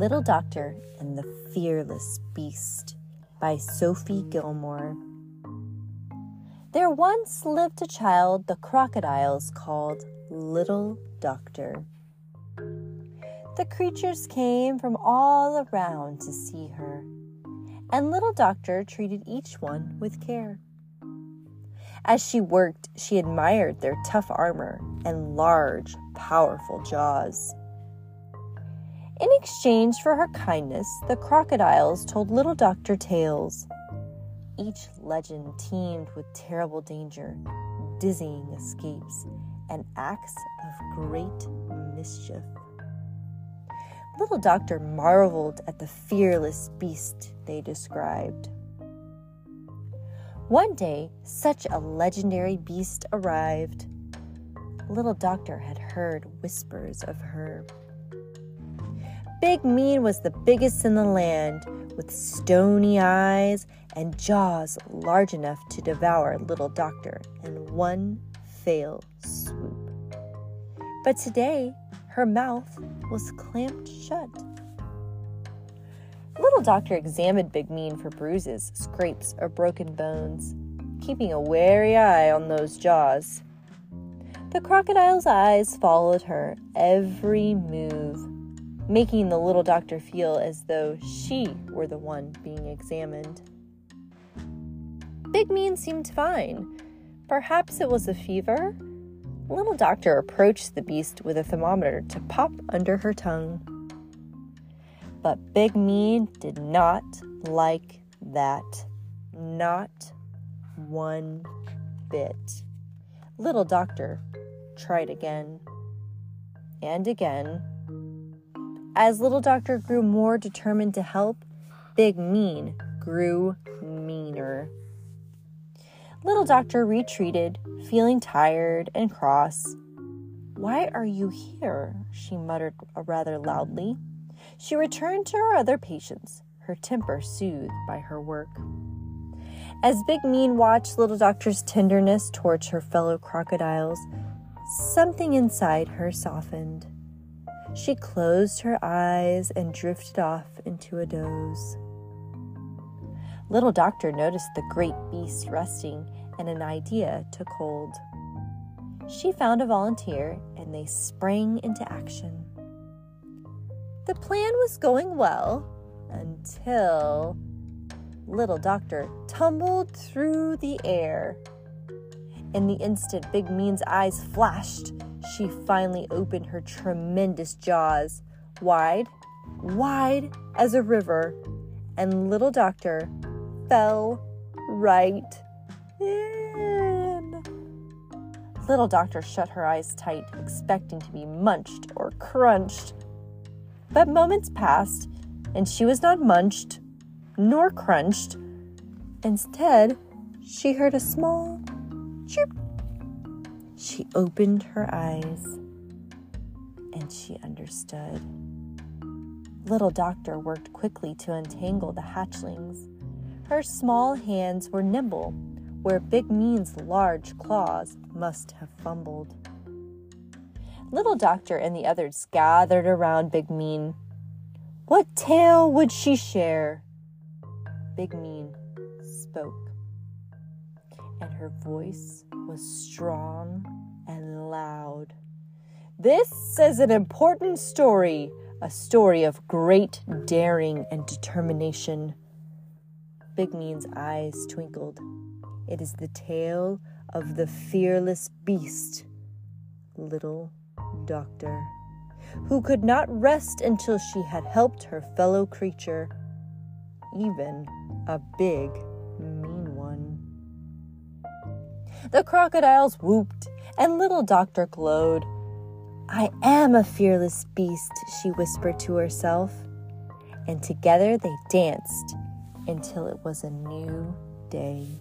Little Doctor and the Fearless Beast by Sophie Gilmore. There once lived a child the crocodiles called Little Doctor. The creatures came from all around to see her, and Little Doctor treated each one with care. As she worked, she admired their tough armor and large, powerful jaws. In exchange for her kindness, the crocodiles told Little Doctor tales. Each legend teemed with terrible danger, dizzying escapes, and acts of great mischief. Little Doctor marveled at the fearless beast they described. One day, such a legendary beast arrived. Little Doctor had heard whispers of her. Big Mean was the biggest in the land, with stony eyes and jaws large enough to devour Little Doctor in one fell swoop. But today, her mouth was clamped shut. Little Doctor examined Big Mean for bruises, scrapes, or broken bones, keeping a wary eye on those jaws. The crocodile's eyes followed her every move making the little doctor feel as though she were the one being examined. Big Mean seemed fine. Perhaps it was a fever? Little Doctor approached the beast with a thermometer to pop under her tongue. But Big Mean did not like that. Not one bit. Little Doctor tried again and again as Little Doctor grew more determined to help, Big Mean grew meaner. Little Doctor retreated, feeling tired and cross. Why are you here? she muttered uh, rather loudly. She returned to her other patients, her temper soothed by her work. As Big Mean watched Little Doctor's tenderness towards her fellow crocodiles, something inside her softened. She closed her eyes and drifted off into a doze. Little Doctor noticed the great beast resting, and an idea took hold. She found a volunteer, and they sprang into action. The plan was going well until Little Doctor tumbled through the air. In the instant, Big Mean's eyes flashed she finally opened her tremendous jaws, wide, wide as a river, and Little Doctor fell right in. Little Doctor shut her eyes tight, expecting to be munched or crunched. But moments passed, and she was not munched nor crunched. Instead, she heard a small chirp she opened her eyes and she understood. Little Doctor worked quickly to untangle the hatchlings. Her small hands were nimble, where Big Mean's large claws must have fumbled. Little Doctor and the others gathered around Big Mean. What tale would she share? Big Mean spoke, and her voice was strong and loud. This is an important story, a story of great daring and determination. Big Mean's eyes twinkled. It is the tale of the fearless beast, Little Doctor, who could not rest until she had helped her fellow creature, even a big The crocodiles whooped, and little Doctor glowed. I am a fearless beast, she whispered to herself. And together they danced until it was a new day.